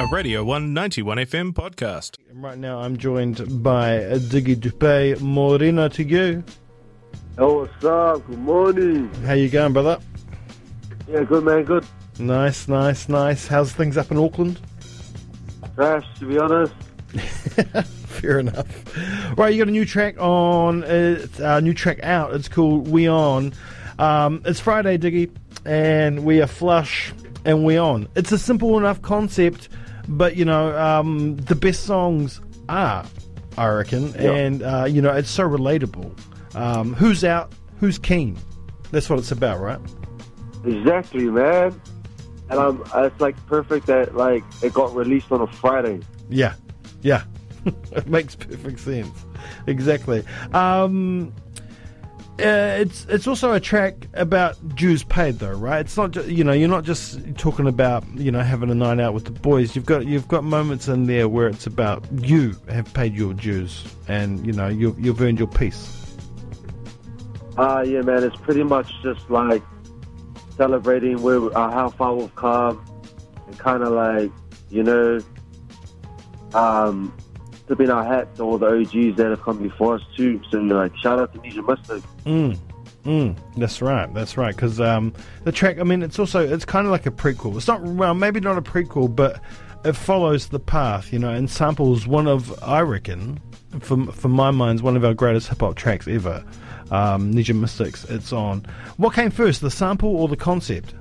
A Radio 191 FM podcast. Right now, I'm joined by Diggy Dupe Morena to you. Oh, what's up? Good morning. How you going, brother? Yeah, good man, good. Nice, nice, nice. How's things up in Auckland? Trash, to be honest. Fair enough. Right, you got a new track on. It's a new track out. It's called We On. Um, it's Friday, Diggy, and we are flush and we on. It's a simple enough concept, but you know, um, the best songs are, I reckon, Yeah. and uh, you know, it's so relatable. Um, who's out? Who's keen? That's what it's about, right? Exactly, man. And I'm, it's like perfect that like it got released on a Friday. Yeah, yeah. it makes perfect sense. Exactly. Um, uh, it's it's also a track about dues paid, though, right? It's not just you know you're not just talking about you know having a night out with the boys. You've got you've got moments in there where it's about you have paid your dues and you know you've you've earned your peace. Ah, yeah, man. It's pretty much just like celebrating where uh, how far we've come, and kind of like you know, um, tipping our hat to all the OGs that have come before us too. So like, shout out to Nesian Mystik. Mm. Mm, that's right. That's right. Because um, the track, I mean, it's also it's kind of like a prequel. It's not well, maybe not a prequel, but it follows the path, you know, and samples one of I reckon, for for my mind's one of our greatest hip hop tracks ever. Um, Nesian Mystik's. It's on. What came first, the sample or the concept?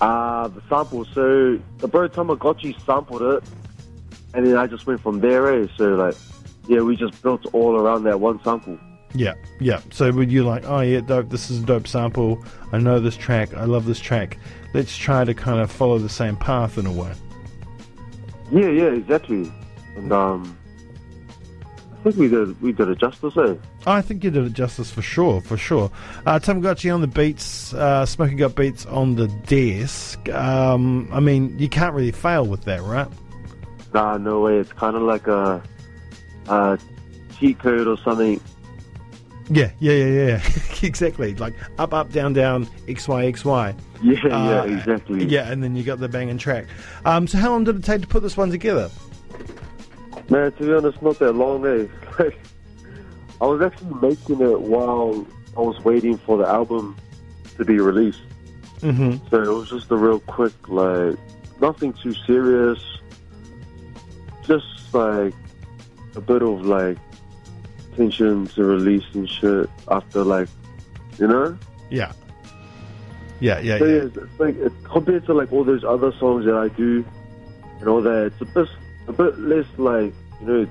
Uh, the sample. So the bro Tamagotchi sampled it, and then I just went from there. Eh? So like, yeah, we just built all around that one sample. Yeah, yeah. So would you like, oh yeah, dope. This is a dope sample. I know this track. I love this track. Let's try to kind of follow the same path in a way. Yeah, yeah, exactly. And um, I think we did we did it justice. Eh? I think you did it justice for sure, for sure. Uh, Tamagotchi on the beats, uh, Smoking Up Beats on the desk. Um, I mean, you can't really fail with that, right? Nah, no way. It's kind of like a, a cheat code or something. Yeah, yeah, yeah, yeah. exactly. Like up, up, down, down, X, Y, X, Y. Yeah, yeah, Uh, exactly. Yeah, and then you got the banging track. Um, so how long did it take to put this one together? Man, to be honest, not that long. Eh? Like, I was actually making it while I was waiting for the album to be released. Mm-hmm. So it was just a real quick, like, nothing too serious. Like a bit of like tension to release and shit after, like, you know? Yeah. Yeah, yeah, So yeah. yeah, it's like it, compared to like all those other songs that I do and all that, it's a bit, a bit less like, you know,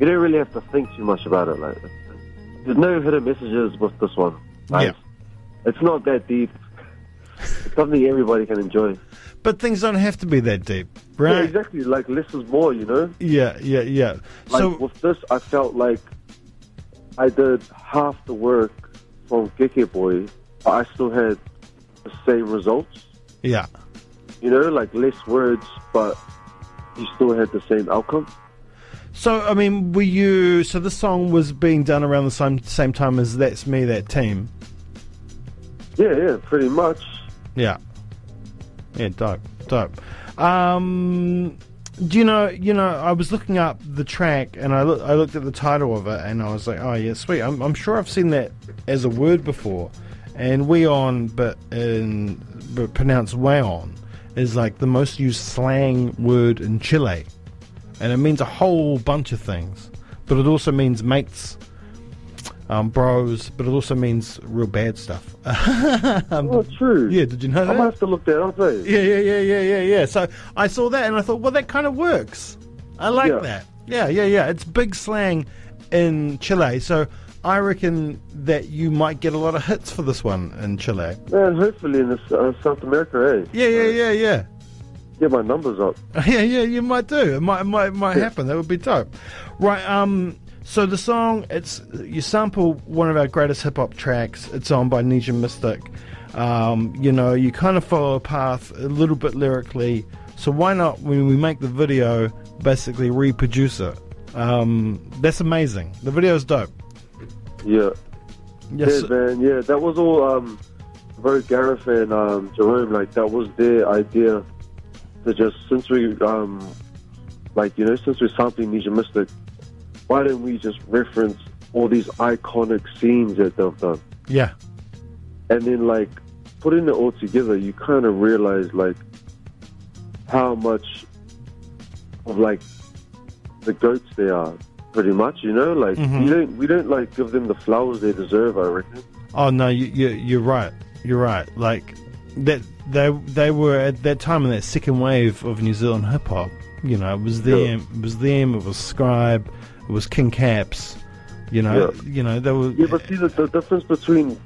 you don't really have to think too much about it. Like, there's no hidden messages with this one. Like, Yeah. It's not that deep. It's something everybody can enjoy. But things don't have to be that deep, Yeah, exactly. Like less is more, you know. Yeah, yeah, yeah. Like so, with this, I felt like I did half the work from Geke Boy, but I still had the same results. yeah. You know, like less words, but you still had the same outcome. So, I mean, were you. So, this song was being done around the same, same time as That's Me, That Team. Yeah, yeah, pretty much. Yeah. Yeah, dope, dope. Um, do you know? You know, I was looking up the track and I look, I looked at the title of it and I was like, oh yeah, sweet. I'm, I'm sure I've seen that as a word before. And we on, but in but pronounced way on, is like the most used slang word in Chile, and it means a whole bunch of things. But it also means mates, um, bros. But it also means real bad stuff. um, Oh, true. yeah, did you know that? I might have to look that up, eh? Yeah, yeah, yeah, yeah, yeah, yeah. So I saw that and I thought, well, that kind of works. I like Yeah. that. Yeah, yeah, yeah. It's big slang in Chile. So I reckon that you might get a lot of hits for this one in Chile. Man, hopefully in uh, South America, eh? Yeah, yeah, yeah, yeah. Get my numbers up. Yeah, yeah, you might do. It might, might, might Yeah. happen. That would be dope. Right. Um. So the song, it's you sample one of our greatest hip hop tracks. It's on by Nesian Mystik. Um. You know, you kind of follow a path a little bit lyrically. So why not, when we make the video, basically reproduce it? Um. That's amazing. The video is dope. Yeah. Yes. Yeah, man. Yeah, that was all. Um, bro, Gareth and um, Jerome, like that was their idea to just since we um like you know since we're sampling Nesian Mystik, why don't we just reference all these iconic scenes that they've done, Yeah. and then like putting it all together, you kind of realize like how much of like the goats they are. Pretty much, you know, like Mhm. we don't we don't like give them the flowers they deserve. I reckon. Oh no, you, you you're right. You're right. Like that they they were at that time in that second wave of New Zealand hip hop. You know, it was them. It was them. It was Scribe. It was King Kapisi. You know. Yeah. You know they were. Yeah, but see, the, the difference between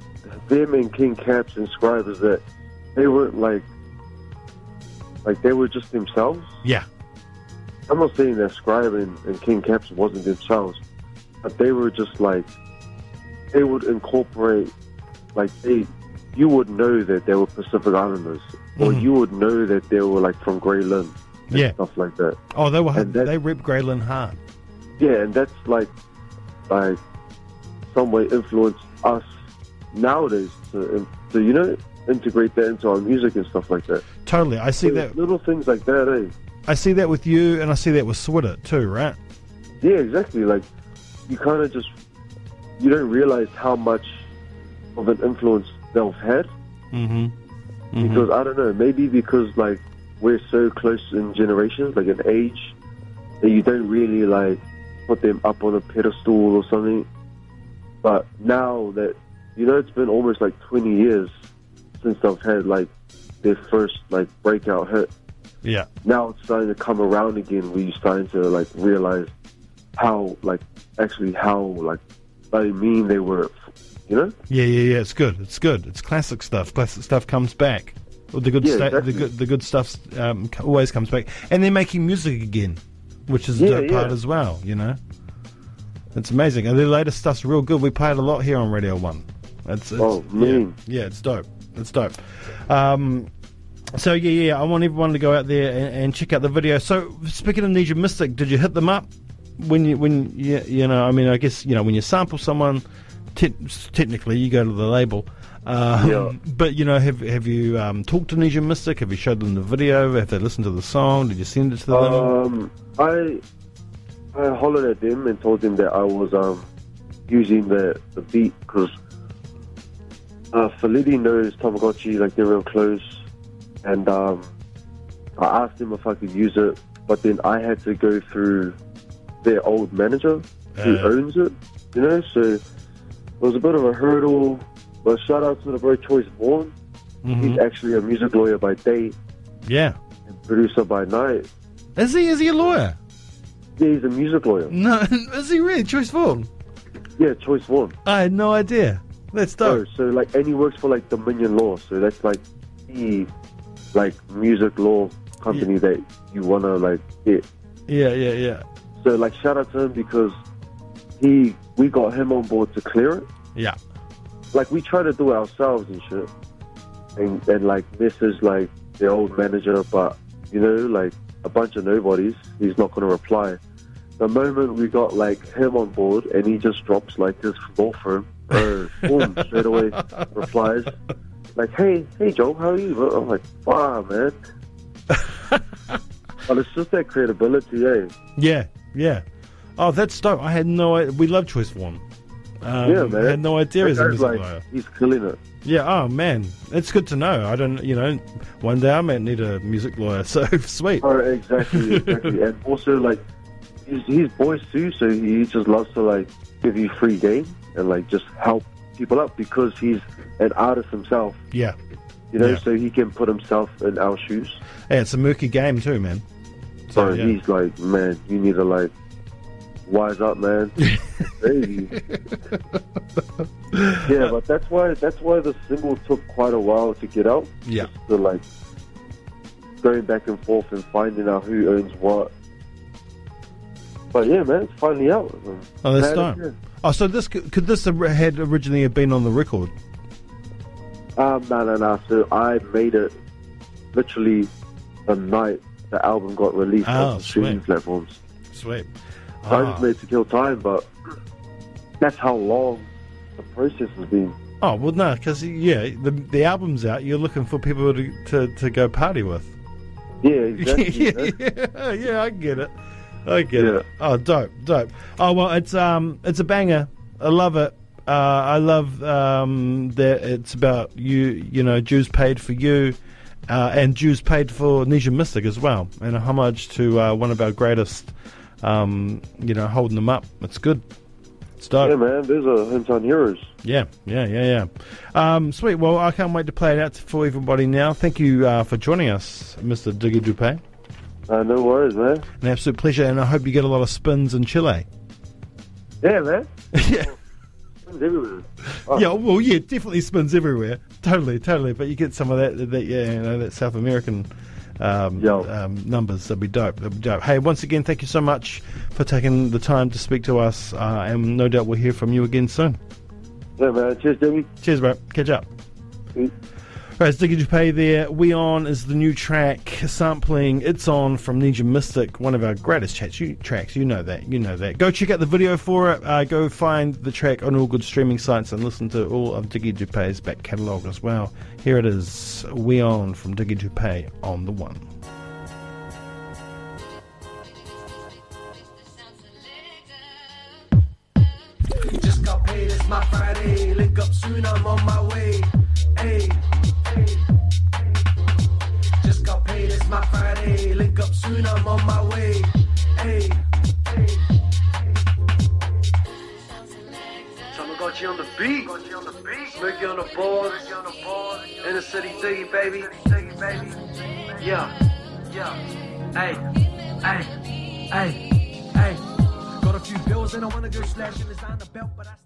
them and King Kapisi and Scribe is that they weren't like, like they were just themselves. yeah. I'm not saying that Scribe and, and King Caps wasn't themselves, but they were just like, they would incorporate, like they, you would know that they were Pacific Islanders, or Mhm. you would know that they were like from Grey Lynn, and Yeah. stuff like that. Oh, they were. That- They ripped Grey Lynn hard. Yeah, and that's like, like, some way influenced us nowadays to, to you know, integrate that into our music and stuff like that. Totally. I see that. little things like that, eh? I see that with you, and I see that with Switter too. Right. Yeah, exactly. Like, you kind of just, you don't realize how much of an influence they've had Mm-hmm. because I don't know, maybe because like we're so close in generations, like in age, that you don't really like put them up on a pedestal or something. But now that you know, it's been almost like 20 years since they've had like their first like breakout hit. Yeah. Now it's starting to come around again. Where you're starting to like realize how like actually how like bloody mean they were. You know? Yeah, yeah, yeah. It's good. It's good. It's classic stuff. Classic stuff comes back. The good, Yeah, sta- exactly. the good, the good stuff um, always comes back. And they're making music again, which is a Yeah, dope part as well. You know, it's amazing. And their latest stuff's real good. We play it a lot here on Radio One. It's, it's Oh, yeah, yeah, it's dope. It's dope. Um, so yeah, yeah. I want everyone to go out there and, and check out the video. So speaking of Nesian Mystik, did you hit them up when you when you you know? I mean, I guess you know when you sample someone, te- technically you go to the label. Um, Yeah. But you know, have have you um, talked to Nesian Mystik? Have you showed them the video? Have they listened to the song? Did you send it to them? Um, I I hollered at them and told them that I was um using the the beat because uh, Felidi knows Tamagotchi like they're real close, and um, I asked him if I could use it, but then I had to go through their old manager who Uh. owns it, you know. So it was a bit of a hurdle. But shout out to the bro Choice Vaughan. Mhm. He's actually a music lawyer by day Yeah. and producer by night. Is he? Is he a lawyer? Yeah, he's a music lawyer. No. Is he really? Choice Vaughan? Yeah, Choice Vaughan. I had no idea. That's Oh, dope. so like, and he works for like Dominion Law. So that's like the like music law company that you wanna like get. Yeah, yeah, yeah. So like, shout out to him because he we got him on board to clear it. Yeah. Like we try to do it ourselves and shit, and and like message like the old manager, but you know like a bunch of nobodies. He's not gonna reply. The moment we got like him on board, and he just drops like his law firm, bro, boom, straight away replies like, "Hey, hey, Joe, how are you?" I'm like, "Wow, man." but it's just that credibility, eh? Yeah, yeah. Oh, that's dope. I had no idea. We love Choice Vaughan. Um, yeah, man. I had no idea he's a guy's music like, lawyer. He's killing it. Yeah, oh man. It's good to know. I don't, you know, one day I might need a music lawyer, so sweet. Oh, exactly, exactly. and also, like, he's, he's boys too, so he just loves to, like, give you free game and, like, just help people up because he's an artist himself, Yeah. you know, Yeah. so he can put himself in our shoes. Hey, it's a murky game too, man. So yeah. he's like, man, you need to, like, wise up, man. Crazy. yeah, but that's why that's why the single took quite a while to get out. Yeah. Just to, like, going back and forth and finding out who owns what. But yeah, man, it's finally out. Oh, that's dope. it's Oh, so this could this had originally have been on the record? Um, no, no, no. So I made it literally the night the album got released Oh, on the streaming platforms. Sweet. So I just made to kill time, but that's how long the process has been. Oh well, no, because yeah, the the album's out. You're looking for people to, to, to go party with. Yeah, exactly. yeah, yeah, yeah, I get it. I get Yeah. it. Oh, dope, dope. Oh well, it's um, it's a banger. I love it. Uh, I love um, that it's about you. You know, Jews paid for you, uh, and Jews paid for Nesian Mystik as well, and a homage to uh, one of our greatest. Um, you know, holding them up. It's good. It's dope. Yeah, man. There's a hometown heroes. Yeah, yeah, yeah, yeah. Um, sweet. Well, I can't wait to play it out for everybody now. Thank you uh, for joining us, Mr. Diggy Dupe. Uh, no worries, man. An absolute pleasure, and I hope you get a lot of spins in Chile. Yeah, man. yeah, It's everywhere. Oh, yeah. Well, yeah, definitely spins everywhere. Totally, totally. But you get some of that, that yeah, you know, that South American um, um, numbers. That'd be dope. That'd be dope. Hey, once again, thank you so much for taking the time to speak to us, uh, and no doubt we'll hear from you again soon. Yeah, man. Cheers, Jimmy. Cheers, bro. Catch up. Peace. Right, Diggy Pay there. We On is the new track sampling It's On from Nesian Mystik, one of our greatest tracks. You, tracks. you know that. You know that. Go check out the video for it. Uh, go find the track on all good streaming sites and listen to all of Diggy Dupe's back catalogue as well. Here it is We On from Diggy Dupay on the one. Just got paid, it's my Friday. Link up soon, I'm on my way. Hey. It's my Friday. Link up soon, I'm on my way. Hey, hey. Got you on the beat. Smokey on the beat. You on the board. In the city diggy, baby. Yeah, yeah. Hey, hey, hey, hey. Got a few bills and I wanna go slash in designer belt, but I